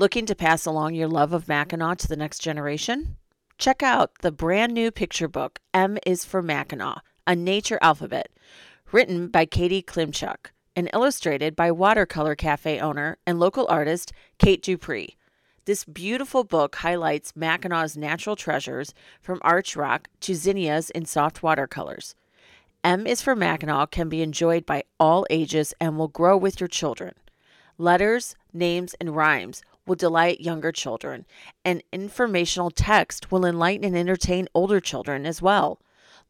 Looking to pass along your love of Mackinac to the next generation? Check out the brand new picture book, M is for Mackinac, a nature alphabet, written by Katy Klimczuk and illustrated by Watercolor Cafe owner and local artist Kate Dupree. This beautiful book highlights Mackinac's natural treasures from arch rock to zinnias in soft watercolors. M is for Mackinac can be enjoyed by all ages and will grow with your children. Letters, names, and rhymes will delight younger children, and informational text will enlighten and entertain older children as well.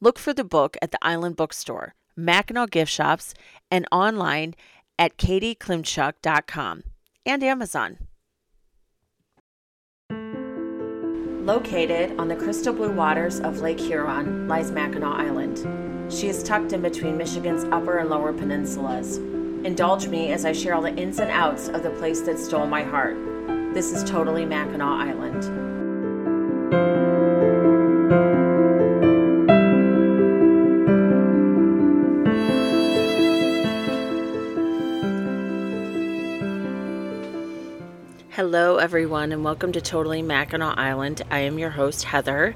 Look for the book at the Island Bookstore, Mackinac gift shops, and online at katyklimczuk.com and Amazon. Located on the crystal blue waters of Lake Huron lies Mackinac Island. She is tucked in between Michigan's upper and lower peninsulas. Indulge me as I share all the ins and outs of the place that stole my heart. This is totally Mackinac Island. Hello, everyone, and welcome to Totally Mackinac Island. I am your host, Heather,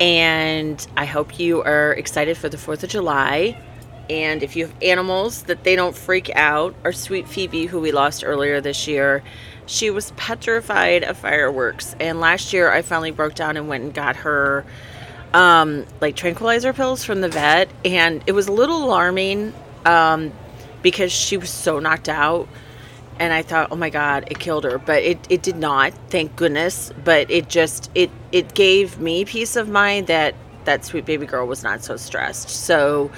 and I hope you are excited for the 4th of July. And if you have animals, that they don't freak out. Our sweet Phoebe, who we lost earlier this year, she was petrified of fireworks. And last year, I finally broke down and went and got her um, like tranquilizer pills from the vet, and it was a little alarming um, because she was so knocked out and I thought, oh my God, it killed her. But it, it did not, thank goodness. But it just it it gave me peace of mind that that sweet baby girl was not so stressed. So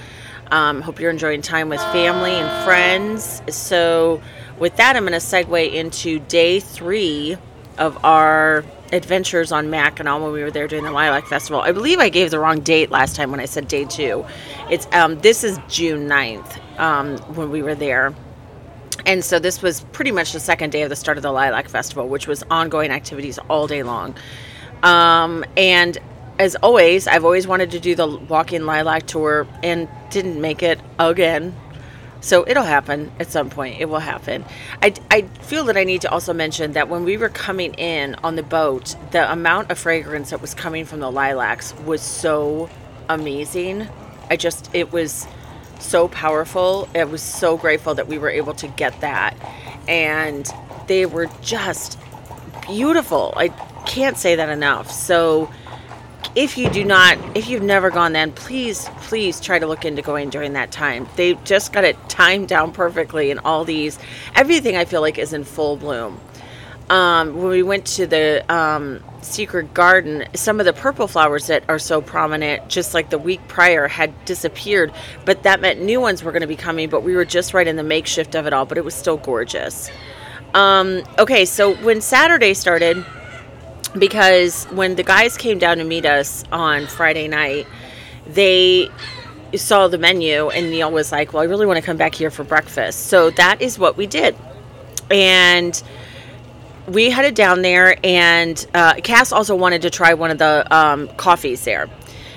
um, hope you're enjoying time with family and friends. So with that, I'm going to segue into day three of our adventures on Mackinac when we were there doing the Lilac Festival. I believe I gave the wrong date last time when I said day two. It's um, this is June 9th um, when we were there and so this was pretty much the second day of the start of the Lilac Festival, which was ongoing activities all day long. Um, and as always, I've always wanted to do the walking lilac tour and didn't make it again. So it'll happen at some point. It will happen. I, I feel that I need to also mention that when we were coming in on the boat, the amount of fragrance that was coming from the lilacs was so amazing. I just, it was so powerful. I was so grateful that we were able to get that. And they were just beautiful. I can't say that enough. So if you do not if you've never gone then please please try to look into going during that time they just got it timed down perfectly and all these everything i feel like is in full bloom um, when we went to the um, secret garden, some of the purple flowers that are so prominent, just like the week prior, had disappeared. But that meant new ones were going to be coming. But we were just right in the makeshift of it all. But it was still gorgeous. Um, okay, so when Saturday started, because when the guys came down to meet us on Friday night, they saw the menu and Neil was like, "Well, I really want to come back here for breakfast." So that is what we did, and we headed down there, and uh, Cass also wanted to try one of the um, coffees there.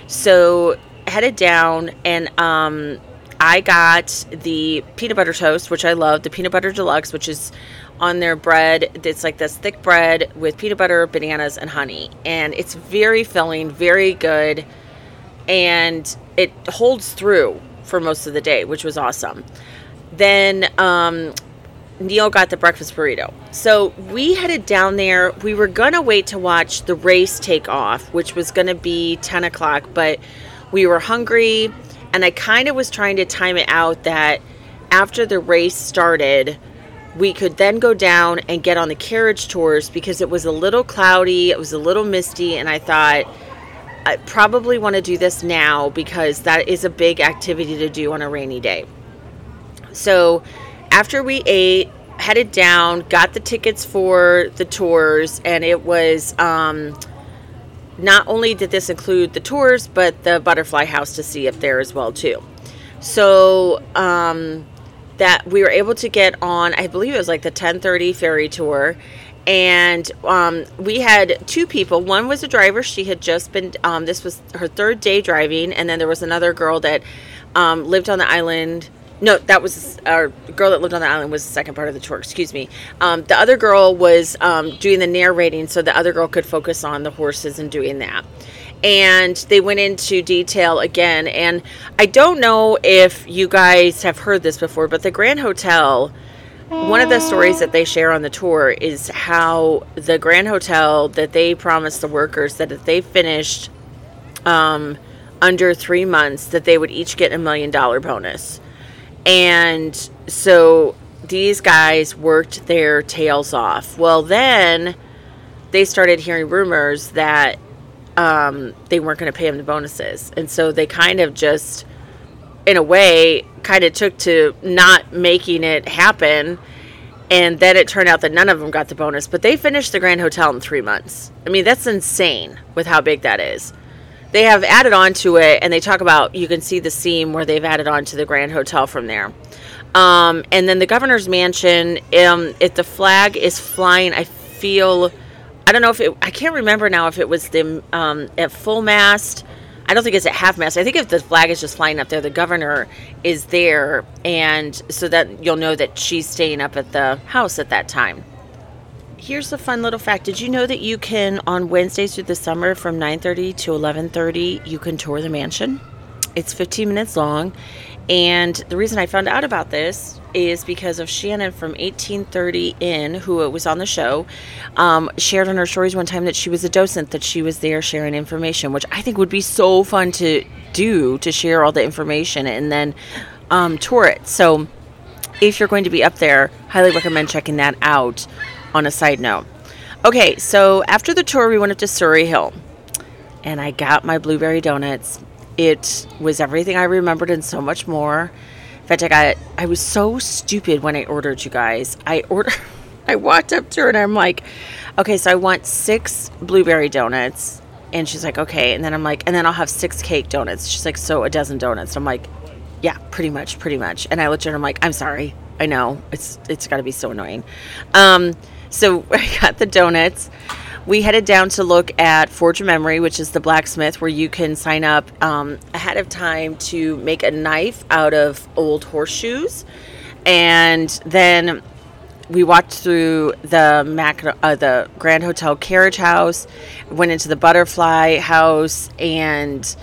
So headed down, and um, I got the peanut butter toast, which I love, the peanut butter deluxe, which is on their bread. It's like this thick bread with peanut butter, bananas, and honey, and it's very filling, very good, and it holds through for most of the day, which was awesome. Then um, Neil got the breakfast burrito. So we headed down there. We were going to wait to watch the race take off, which was going to be 10 o'clock, but we were hungry. And I kind of was trying to time it out that after the race started, we could then go down and get on the carriage tours because it was a little cloudy, it was a little misty, and I thought, I probably want to do this now because that is a big activity to do on a rainy day. So after we ate, headed down, got the tickets for the tours, and it was um, not only did this include the tours, but the butterfly house to see up there as well too. So um, that we were able to get on, I believe it was like the 10:30 ferry tour, and um, we had two people. One was a driver; she had just been. Um, this was her third day driving, and then there was another girl that um, lived on the island no, that was our girl that lived on the island was the second part of the tour. Excuse me. Um, the other girl was um, doing the narrating, so the other girl could focus on the horses and doing that. And they went into detail again. And I don't know if you guys have heard this before, but the Grand Hotel. One of the stories that they share on the tour is how the Grand Hotel that they promised the workers that if they finished um, under three months, that they would each get a million dollar bonus. And so these guys worked their tails off. Well, then they started hearing rumors that um, they weren't going to pay them the bonuses. And so they kind of just, in a way, kind of took to not making it happen. And then it turned out that none of them got the bonus, but they finished the Grand Hotel in three months. I mean, that's insane with how big that is they have added on to it and they talk about you can see the seam where they've added on to the grand hotel from there um, and then the governor's mansion um, if the flag is flying i feel i don't know if it i can't remember now if it was the um, at full mast i don't think it's at half mast i think if the flag is just flying up there the governor is there and so that you'll know that she's staying up at the house at that time Here's a fun little fact. Did you know that you can on Wednesdays through the summer from 9:30 to 11:30 you can tour the mansion? It's 15 minutes long. And the reason I found out about this is because of Shannon from 1830 In, who was on the show, um, shared in her stories one time that she was a docent, that she was there sharing information, which I think would be so fun to do to share all the information and then um, tour it. So if you're going to be up there, highly recommend checking that out on a side note. Okay, so after the tour, we went up to Surrey Hill and I got my blueberry donuts. It was everything I remembered and so much more. In fact, I got I was so stupid when I ordered you guys. I order I walked up to her and I'm like, okay, so I want six blueberry donuts. And she's like, okay. And then I'm like, and then I'll have six cake donuts. She's like, so a dozen donuts. I'm like, yeah, pretty much, pretty much. And I looked at her, and I'm like, I'm sorry. I know. It's it's gotta be so annoying. Um, so I got the donuts. We headed down to look at Forge of Memory, which is the blacksmith where you can sign up um, ahead of time to make a knife out of old horseshoes. And then we walked through the Mac, uh, the Grand Hotel Carriage House, went into the Butterfly House, and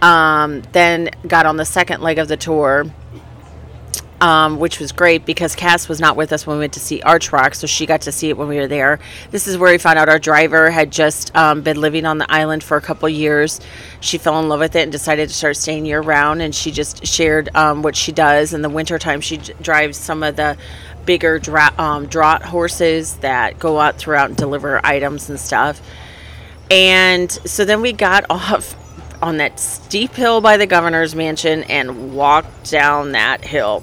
um, then got on the second leg of the tour um, which was great because Cass was not with us when we went to see Arch Rock, so she got to see it when we were there. This is where we found out our driver had just um, been living on the island for a couple years. She fell in love with it and decided to start staying year round, and she just shared um, what she does. In the wintertime, she d- drives some of the bigger dra- um, draught horses that go out throughout and deliver items and stuff. And so then we got off on that steep hill by the governor's mansion and walked down that hill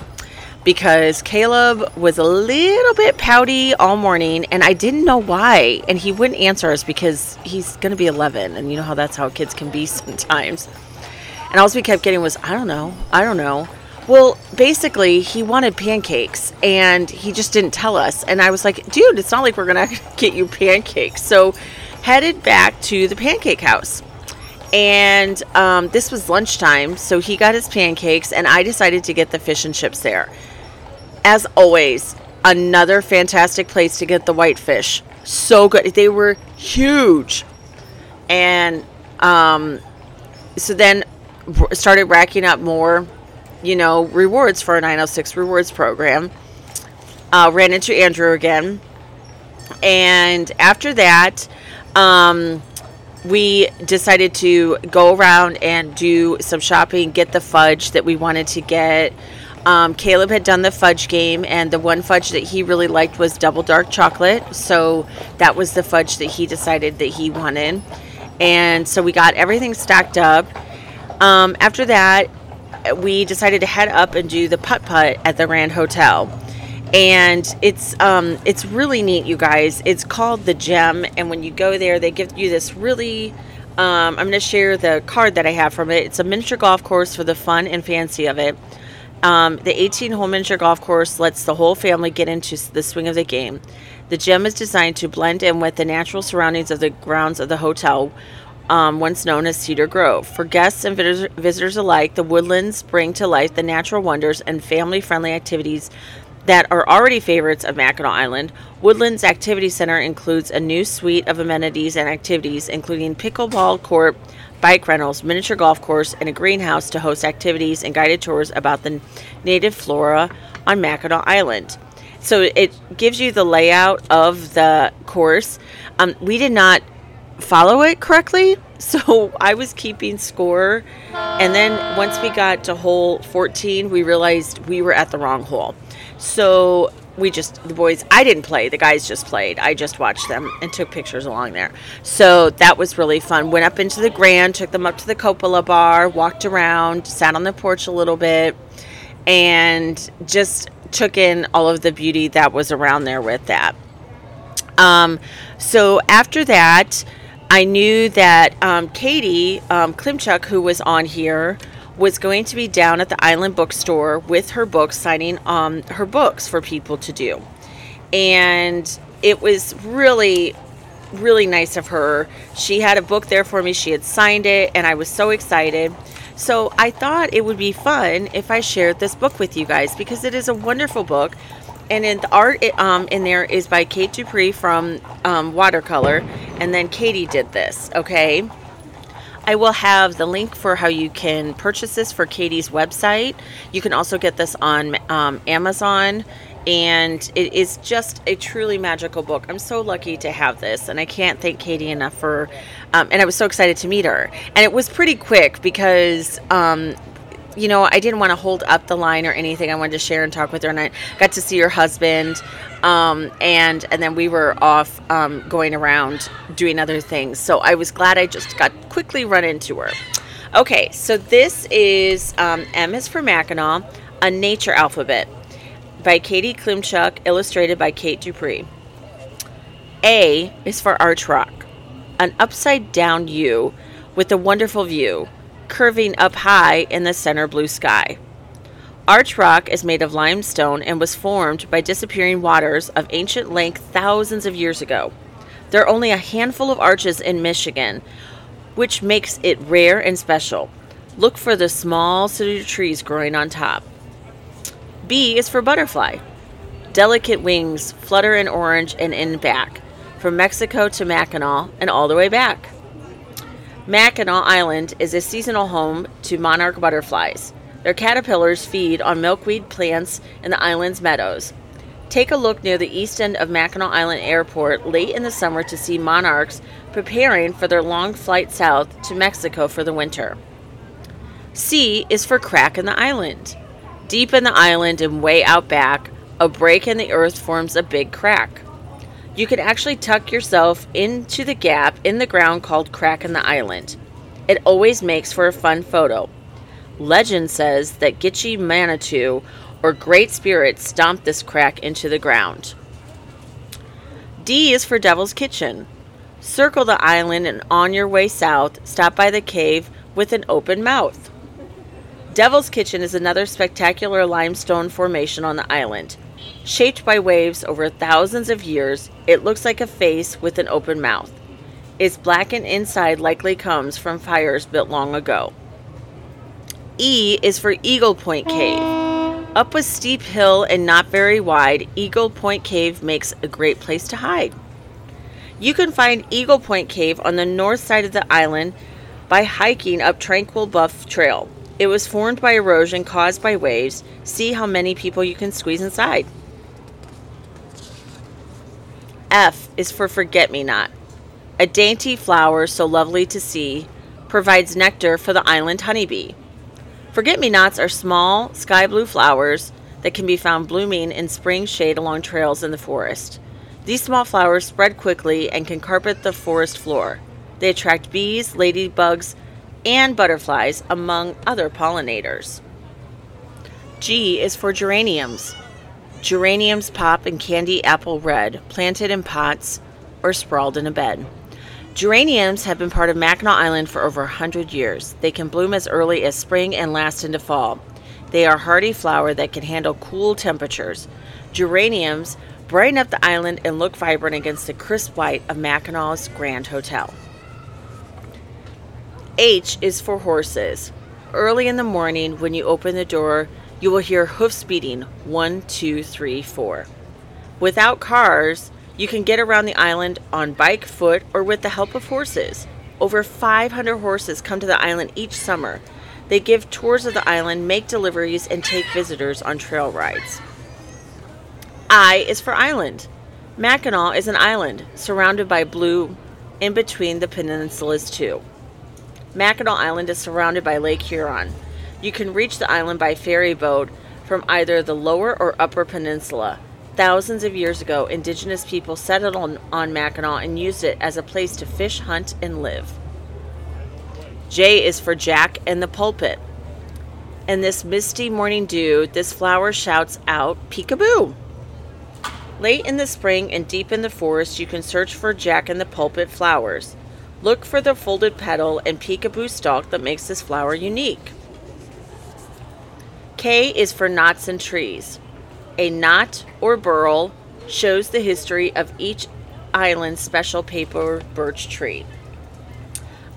because Caleb was a little bit pouty all morning and I didn't know why. And he wouldn't answer us because he's going to be 11. And you know how that's how kids can be sometimes. And all we kept getting was, I don't know, I don't know. Well, basically, he wanted pancakes and he just didn't tell us. And I was like, dude, it's not like we're going to get you pancakes. So, headed back to the pancake house. And um, this was lunchtime. So, he got his pancakes, and I decided to get the fish and chips there as always, another fantastic place to get the whitefish. So good. They were huge. And um, so then started racking up more, you know, rewards for our 906 rewards program. Uh, ran into Andrew again. And after that, um, we decided to go around and do some shopping, get the fudge that we wanted to get. Um, Caleb had done the fudge game, and the one fudge that he really liked was double dark chocolate. So that was the fudge that he decided that he wanted. And so we got everything stacked up. Um, after that, we decided to head up and do the putt putt at the Grand Hotel. And it's um, it's really neat, you guys. It's called the Gem, and when you go there, they give you this really um, I'm going to share the card that I have from it. It's a miniature golf course for the fun and fancy of it. Um, the 18 hole miniature golf course lets the whole family get into the swing of the game. The gem is designed to blend in with the natural surroundings of the grounds of the hotel. um, once known as Cedar Grove. For guests and vis- visitors alike, the woodlands bring to life the natural wonders and family friendly activities that are already favorites of Mackinac Island. Woodlands Activity Center includes a new suite of amenities and activities, including pickleball court, bike rentals, miniature golf course, and a greenhouse to host activities and guided tours about the native flora on Mackinac Island. So it gives you the layout of the course. Um, we did not follow it correctly, so I was keeping score. And then once we got to hole 14, we realized we were at the wrong hole. So we just the boys i didn't play the guys just played. I just watched them and took pictures along there. So that was really fun. Went up into the grand took them up to the cupola bar walked around sat on the porch a little bit and just took in all of the beauty that was around there with that. Um, so after that i knew that um, katy um, klimczuk who was on here was going to be down at the Island Bookstore with her books, signing um, her books for people to do. And it was really, really nice of her. She had a book there for me, she had signed it, and I was so excited. So I thought it would be fun if I shared this book with you guys because it is a wonderful book. And in the art um, in there is by Kate Dupree from um, Watercolor, and then Katy did this, okay? I will have the link for how you can purchase this for Katy's website. You can also get this on um, Amazon, and it is just a truly magical book. I'm so lucky to have this, and I can't thank Katy enough for. Um, and I was so excited to meet her, and it was pretty quick because um, you know, I didn't want to hold up the line or anything. I wanted to share and talk with her, and I got to see her husband, um, and and then we were off um, going around doing other things. So I was glad I just got quickly run into her. Okay, so this is um, M is for Mackinac, a nature alphabet by Katy Klimczuk, illustrated by Kate Dupree. A is for Arch Rock, an upside down U with a wonderful view curving up high in the center blue sky. Arch Rock is made of limestone and was formed by disappearing waters of ancient lake thousands of years ago. There are only a handful of arches in Michigan, which makes it rare and special. Look for the small cedar trees growing on top. B is for butterfly. Delicate wings flutter in orange and in back, from Mexico to Mackinac and all the way back. Mackinac Island is a seasonal home to monarch butterflies. Their caterpillars feed on milkweed plants in the island's meadows. Take a look near the east end of Mackinac Island Airport late in the summer to see monarchs preparing for their long flight south to Mexico for the winter. C is for crack in the island. Deep in the island and way out back, a break in the earth forms a big crack. You can actually tuck yourself into the gap in the ground called Crack in the Island. It always makes for a fun photo. Legend says that Gitche Manitou or Great Spirit stomped this crack into the ground. D is for Devil's Kitchen. Circle the island and on your way south, stop by the cave with an open mouth. Devil's Kitchen is another spectacular limestone formation on the island. Shaped by waves over thousands of years, it looks like a face with an open mouth. Its blackened inside likely comes from fires built long ago. E is for Eagle Point Cave. Up a steep hill and not very wide, Eagle Point Cave makes a great place to hide. You can find Eagle Point Cave on the north side of the island by hiking up Tranquil Bluff Trail. It was formed by erosion caused by waves. See how many people you can squeeze inside. F is for Forget Me Not. A dainty flower so lovely to see provides nectar for the island honeybee. Forget me nots are small, sky blue flowers that can be found blooming in spring shade along trails in the forest. These small flowers spread quickly and can carpet the forest floor. They attract bees, ladybugs, and butterflies, among other pollinators. G is for geraniums. Geraniums pop in candy apple red, planted in pots or sprawled in a bed. Geraniums have been part of Mackinac Island for over 100 years. They can bloom as early as spring and last into fall. They are hardy flower that can handle cool temperatures. Geraniums brighten up the island and look vibrant against the crisp white of Mackinac's Grand Hotel. H is for horses. Early in the morning, when you open the door, you will hear hoofs beating one, two, three, four. Without cars, you can get around the island on bike, foot, or with the help of horses. Over 500 horses come to the island each summer. They give tours of the island, make deliveries, and take visitors on trail rides. I is for island. Mackinac is an island surrounded by blue in between the peninsulas, too. Mackinac Island is surrounded by Lake Huron. You can reach the island by ferry boat from either the lower or upper peninsula. Thousands of years ago, indigenous people settled on, on Mackinac and used it as a place to fish, hunt, and live. J is for Jack and the pulpit. In this misty morning dew, this flower shouts out, Peekaboo! Late in the spring and deep in the forest, you can search for Jack and the pulpit flowers. Look for the folded petal and peekaboo stalk that makes this flower unique. K is for knots and trees. A knot or burl shows the history of each island's special paper birch tree.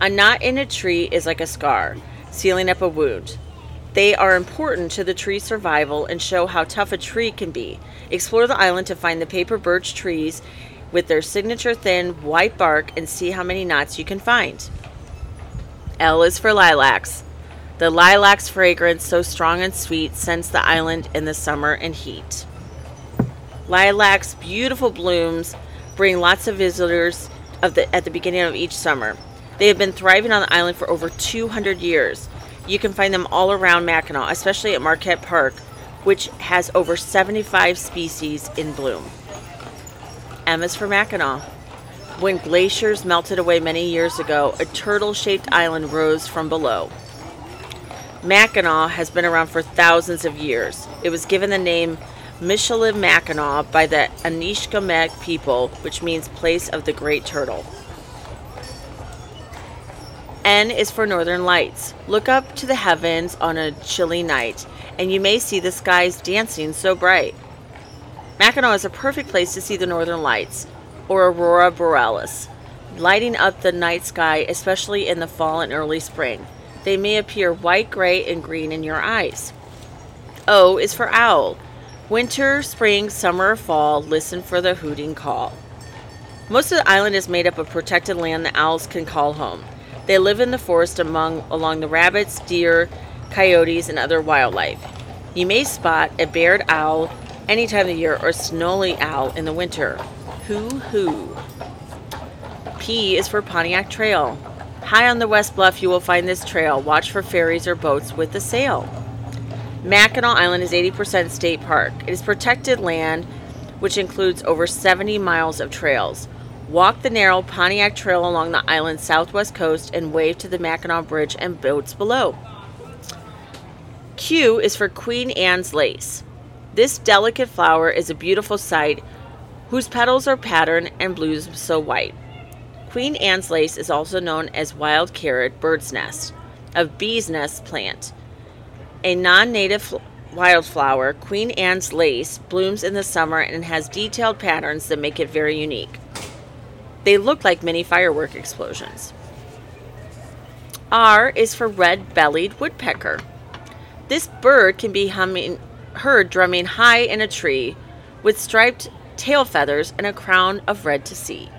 A knot in a tree is like a scar, sealing up a wound. They are important to the tree's survival and show how tough a tree can be. Explore the island to find the paper birch trees with their signature thin white bark and see how many knots you can find. L is for lilacs. The lilac's fragrance, so strong and sweet, scents the island in the summer and heat. Lilac's beautiful blooms bring lots of visitors of the, at the beginning of each summer. They have been thriving on the island for over 200 years. You can find them all around Mackinac, especially at Marquette Park, which has over 75 species in bloom. M is for Mackinac. When glaciers melted away many years ago, a turtle shaped island rose from below. Mackinac has been around for thousands of years. It was given the name Michilimackinac by the Anishinaabeg people, which means place of the great turtle. N is for northern lights. Look up to the heavens on a chilly night, and you may see the skies dancing so bright. Mackinac is a perfect place to see the northern lights, or aurora borealis, lighting up the night sky, especially in the fall and early spring. They may appear white, gray, and green in your eyes. O is for owl. Winter, spring, summer, fall, listen for the hooting call. Most of the island is made up of protected land the owls can call home. They live in the forest among along the rabbits, deer, coyotes, and other wildlife. You may spot a barred owl any time of the year or snowy owl in the winter. Hoo hoo. P is for Pontiac Trail. High on the West Bluff, you will find this trail. Watch for ferries or boats with a sail. Mackinac Island is 80% state park. It is protected land, which includes over 70 miles of trails. Walk the narrow Pontiac Trail along the island's southwest coast and wave to the Mackinac Bridge and boats below. Q is for Queen Anne's lace. This delicate flower is a beautiful sight whose petals are patterned and blooms so white. Queen Anne's lace is also known as wild carrot bird's nest, a bee's nest plant. A non native wildflower, Queen Anne's lace blooms in the summer and has detailed patterns that make it very unique. They look like mini firework explosions. R is for red bellied woodpecker. This bird can be humming, heard drumming high in a tree with striped tail feathers and a crown of red to see.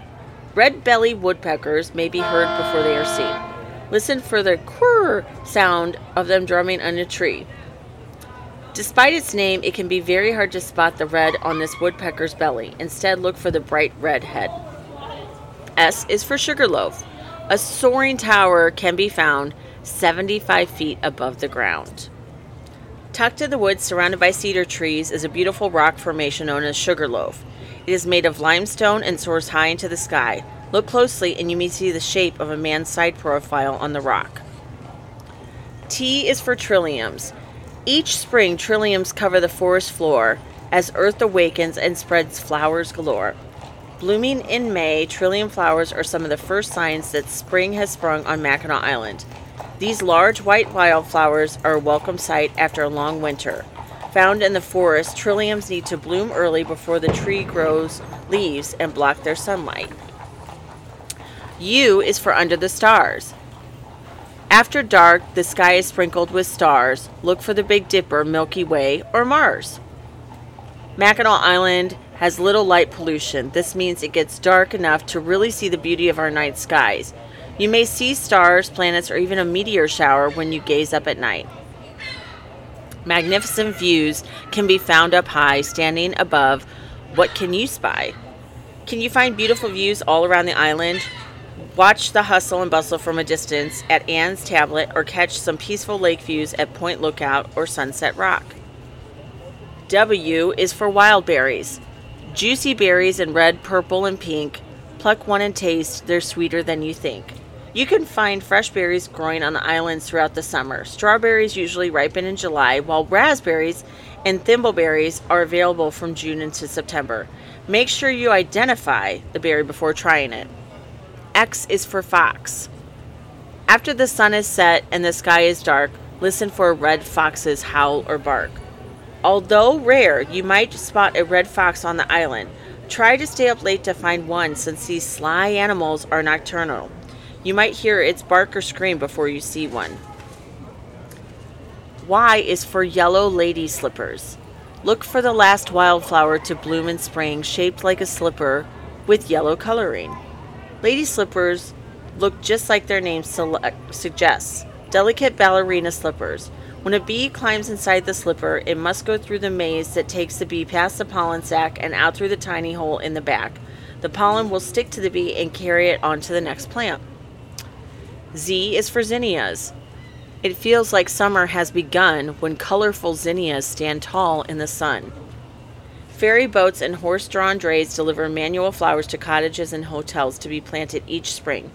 Red bellied woodpeckers may be heard before they are seen. Listen for the quirr sound of them drumming on a tree. Despite its name, it can be very hard to spot the red on this woodpecker's belly. Instead, look for the bright red head. S is for Sugarloaf. A soaring tower can be found 75 feet above the ground. Tucked in the woods surrounded by cedar trees is a beautiful rock formation known as Sugarloaf. It is made of limestone and soars high into the sky. Look closely and you may see the shape of a man's side profile on the rock. T is for trilliums. Each spring, trilliums cover the forest floor as earth awakens and spreads flowers galore. Blooming in May, trillium flowers are some of the first signs that spring has sprung on Mackinac Island. These large white wildflowers are a welcome sight after a long winter. Found in the forest, trilliums need to bloom early before the tree grows leaves and block their sunlight. U is for under the stars. After dark, the sky is sprinkled with stars. Look for the Big Dipper, Milky Way, or Mars. Mackinac Island has little light pollution. This means it gets dark enough to really see the beauty of our night skies. You may see stars, planets, or even a meteor shower when you gaze up at night. Magnificent views can be found up high, standing above. What can you spy? Can you find beautiful views all around the island? Watch the hustle and bustle from a distance at Anne's Tablet or catch some peaceful lake views at Point Lookout or Sunset Rock. W is for wild berries. Juicy berries in red, purple, and pink. Pluck one and taste, they're sweeter than you think. You can find fresh berries growing on the islands throughout the summer. Strawberries usually ripen in July, while raspberries and thimbleberries are available from June into September. Make sure you identify the berry before trying it. X is for fox. After the sun is set and the sky is dark, listen for a red fox's howl or bark. Although rare, you might spot a red fox on the island. Try to stay up late to find one since these sly animals are nocturnal. You might hear its bark or scream before you see one. Y is for yellow lady slippers. Look for the last wildflower to bloom in spring, shaped like a slipper with yellow coloring. Lady slippers look just like their name suggests delicate ballerina slippers. When a bee climbs inside the slipper, it must go through the maze that takes the bee past the pollen sac and out through the tiny hole in the back. The pollen will stick to the bee and carry it on to the next plant. Z is for zinnias. It feels like summer has begun when colorful zinnias stand tall in the sun. Ferry boats and horse drawn drays deliver manual flowers to cottages and hotels to be planted each spring.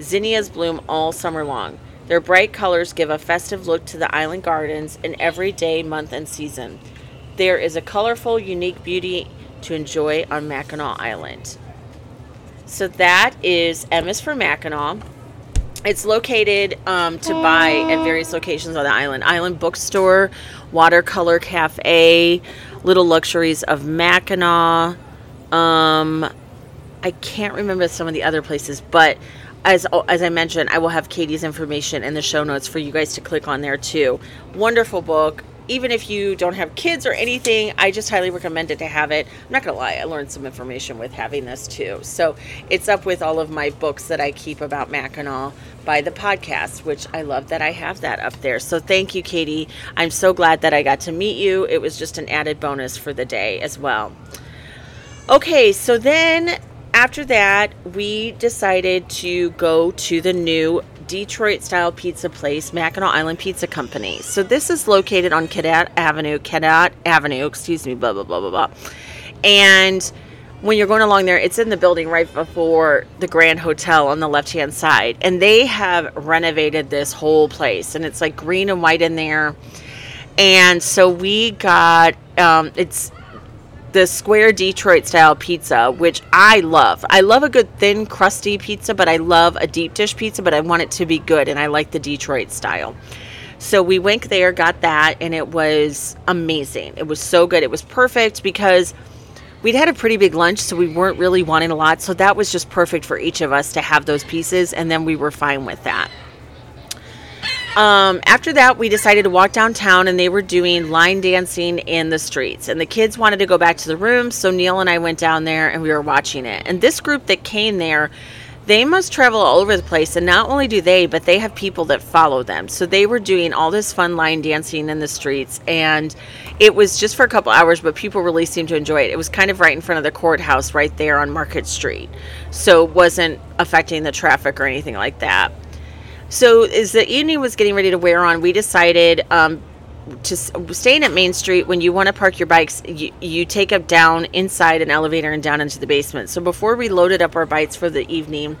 Zinnias bloom all summer long. Their bright colors give a festive look to the island gardens in every day, month, and season. There is a colorful, unique beauty to enjoy on Mackinac Island. So that is M is for Mackinac. It's located um, to buy at various locations on the island. Island Bookstore, Watercolor Cafe, Little Luxuries of Mackinac. Um, I can't remember some of the other places, but as as I mentioned, I will have Katy's information in the show notes for you guys to click on there too. Wonderful book. Even if you don't have kids or anything, I just highly recommend it to have it. I'm not gonna lie, I learned some information with having this too. So it's up with all of my books that I keep about Mackinac by the podcast, which I love that I have that up there. So thank you, Katy. I'm so glad that I got to meet you. It was just an added bonus for the day as well. Okay, so then after that, we decided to go to the new Detroit style pizza place, Mackinac Island Pizza Company. So this is located on Cadet Avenue, Cadotte Avenue, excuse me, blah, blah, blah, blah, blah. And when you're going along there, it's in the building right before the Grand Hotel on the left hand side. And they have renovated this whole place. And it's like green and white in there. And so we got, um, it's the square Detroit style pizza, which I love. I love a good thin, crusty pizza, but I love a deep dish pizza, but I want it to be good, and I like the Detroit style. So we went there, got that, and it was amazing. It was so good. It was perfect because we'd had a pretty big lunch, so we weren't really wanting a lot. So that was just perfect for each of us to have those pieces, and then we were fine with that. Um, after that, we decided to walk downtown and they were doing line dancing in the streets. And the kids wanted to go back to the room, so Neil and I went down there and we were watching it. And this group that came there, they must travel all over the place. And not only do they, but they have people that follow them. So they were doing all this fun line dancing in the streets. And it was just for a couple hours, but people really seemed to enjoy it. It was kind of right in front of the courthouse, right there on Market Street. So it wasn't affecting the traffic or anything like that. So as the evening was getting ready to wear on, we decided um, to staying at Main Street. When you want to park your bikes, you, you take up down inside an elevator and down into the basement. So before we loaded up our bikes for the evening,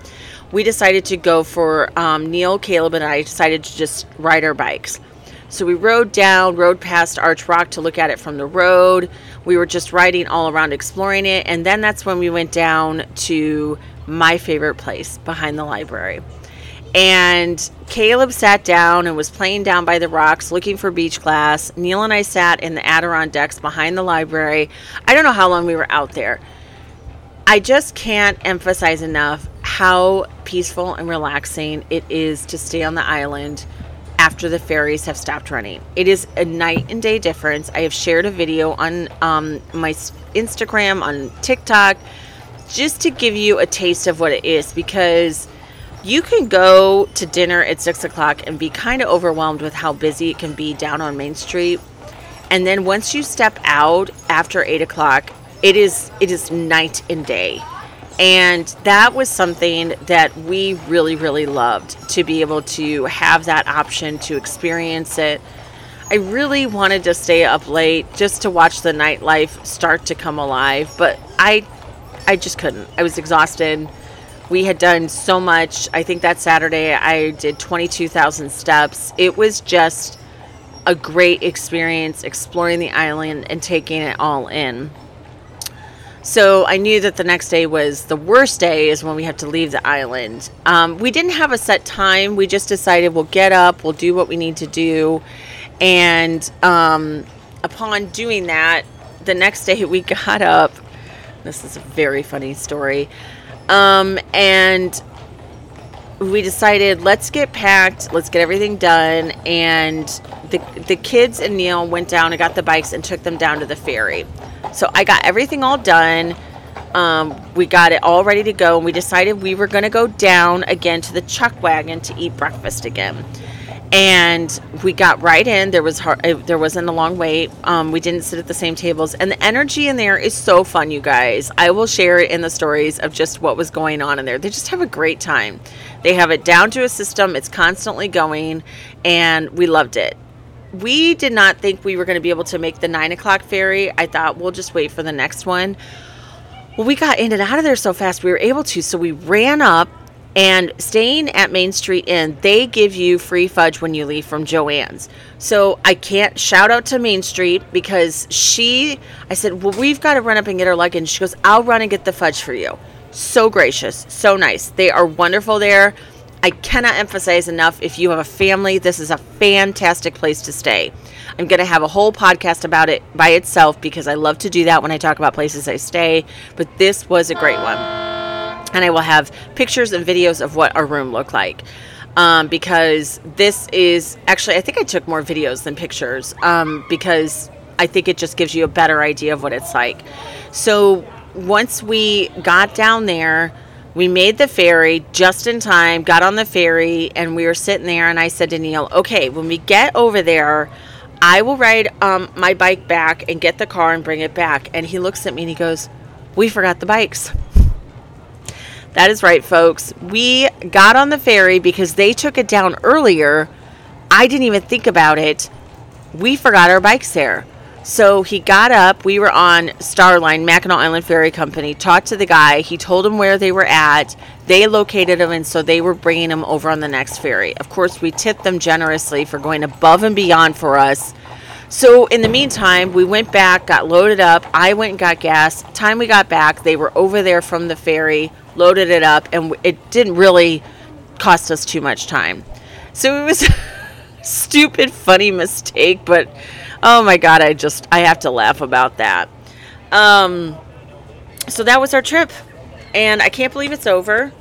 we decided to go for um, Neil, Caleb, and I decided to just ride our bikes. So we rode down, rode past Arch Rock to look at it from the road. We were just riding all around, exploring it, and then that's when we went down to my favorite place behind the library. And Caleb sat down and was playing down by the rocks looking for beach glass. Neil and I sat in the Adirondacks behind the library. I don't know how long we were out there. I just can't emphasize enough how peaceful and relaxing it is to stay on the island after the ferries have stopped running. It is a night and day difference. I have shared a video on um, my Instagram, on TikTok, just to give you a taste of what it is because you can go to dinner at six o'clock and be kind of overwhelmed with how busy it can be down on Main Street. And then once you step out after eight o'clock, it is it is night and day. And that was something that we really, really loved to be able to have that option to experience it. I really wanted to stay up late just to watch the nightlife start to come alive, but I I just couldn't. I was exhausted. We had done so much. I think that Saturday I did 22,000 steps. It was just a great experience exploring the island and taking it all in. So I knew that the next day was the worst day, is when we had to leave the island. Um, we didn't have a set time. We just decided we'll get up, we'll do what we need to do. And um, upon doing that, the next day we got up. This is a very funny story. Um, and we decided let's get packed, let's get everything done, and the the kids and Neil went down and got the bikes and took them down to the ferry. So I got everything all done. Um, we got it all ready to go, and we decided we were going to go down again to the chuck wagon to eat breakfast again. And we got right in. There was hard, there wasn't a long wait. Um, we didn't sit at the same tables, and the energy in there is so fun, you guys. I will share it in the stories of just what was going on in there. They just have a great time. They have it down to a system. It's constantly going, and we loved it we did not think we were going to be able to make the nine o'clock ferry. I thought we'll just wait for the next one. Well, we got in and out of there so fast we were able to. So we ran up and staying at Main Street Inn, they give you free fudge when you leave from JoAnn's. So I can't shout out to Main Street because she, I said, well, we've got to run up and get our luggage. She goes, I'll run and get the fudge for you. So gracious, so nice. They are wonderful there. I cannot emphasize enough if you have a family, this is a fantastic place to stay. I'm going to have a whole podcast about it by itself because I love to do that when I talk about places I stay, but this was a great one. And I will have pictures and videos of what our room looked like. Um, because this is actually, I think I took more videos than pictures um, because I think it just gives you a better idea of what it's like. So once we got down there, we made the ferry just in time, got on the ferry, and we were sitting there. And I said to Neil, okay, when we get over there, I will ride um, my bike back and get the car and bring it back. And he looks at me and he goes, we forgot the bikes. That is right, folks. We got on the ferry because they took it down earlier. I didn't even think about it. We forgot our bikes there. So he got up. We were on Starline, Mackinac Island Ferry Company. Talked to the guy. He told him where they were at. They located him, and so they were bringing him over on the next ferry. Of course, we tipped them generously for going above and beyond for us. So in the meantime, we went back, got loaded up. I went and got gas. Time we got back, they were over there from the ferry, loaded it up, and it didn't really cost us too much time. So it was stupid, funny mistake, but oh my god, I just I have to laugh about that. Um, so that was our trip, and I can't believe it's over.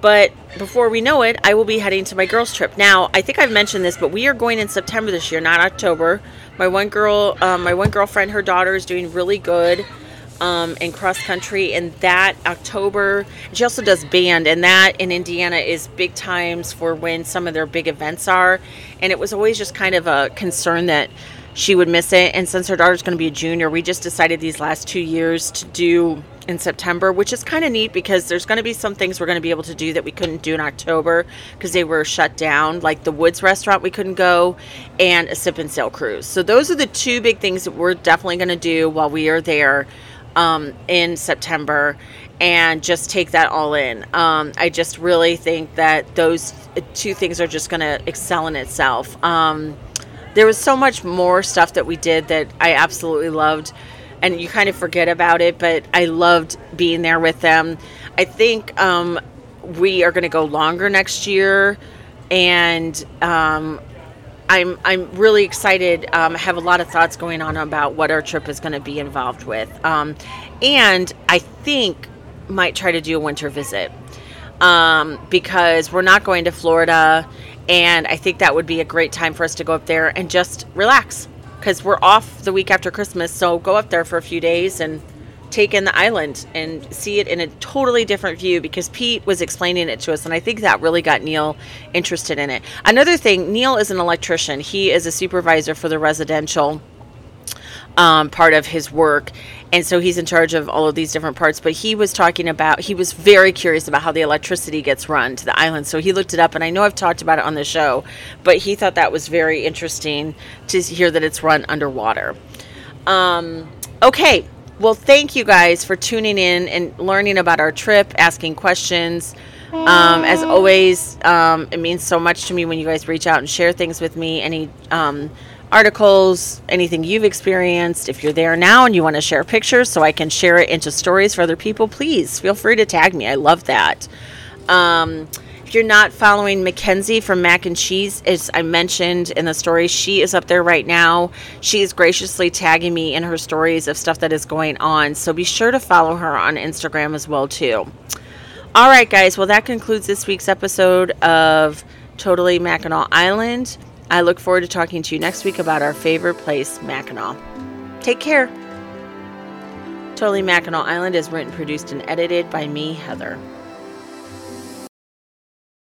But before we know it, I will be heading to my girls' trip. Now, I think I've mentioned this, but we are going in September this year, not October. My one girl, um, my one girlfriend, her daughter is doing really good um, in cross country, and that October. She also does band, and that in Indiana is big times for when some of their big events are. And it was always just kind of a concern that she would miss it. And since her daughter's going to be a junior, we just decided these last two years to do in September, which is kind of neat because there's going to be some things we're going to be able to do that we couldn't do in October because they were shut down, like the Woods restaurant we couldn't go and a sip and sail cruise. So those are the two big things that we're definitely going to do while we are there um, in September and just take that all in. Um, I just really think that those two things are just going to excel in itself. Um, there was so much more stuff that we did that I absolutely loved. And you kind of forget about it, but I loved being there with them. I think um, we are going to go longer next year, and um, I'm I'm really excited. Um, I have a lot of thoughts going on about what our trip is going to be involved with, um, and I think might try to do a winter visit. um, because we're not going to Florida. And I think that would be a great time for us to go up there and just relax because we're off the week after Christmas. So go up there for a few days and take in the island and see it in a totally different view because Pete was explaining it to us, and I think that really got Neil interested in it. Another thing, Neil is an electrician, he is a supervisor for the residential. Um, part of his work, and so he's in charge of all of these different parts. But he was talking about, he was very curious about how the electricity gets run to the island. So he looked it up, and I know I've talked about it on the show, but he thought that was very interesting to hear that it's run underwater. Um, okay, well, thank you guys for tuning in and learning about our trip, asking questions. Um, as always, um, it means so much to me when you guys reach out and share things with me. Any um, articles, anything you've experienced. If you're there now and you want to share pictures so I can share it into stories for other people, please feel free to tag me. I love that. If you're not following Mackenzie from Mac and Cheese, as I mentioned in the story, she is up there right now. She is graciously tagging me in her stories of stuff that is going on. So be sure to follow her on Instagram as well too. All right, guys. Well, that concludes this week's episode of Totally Mackinac Island. I look forward to talking to you next week about our favorite place, Mackinac. Take care. Totally Mackinac Island is written, produced, and edited by me, Heather.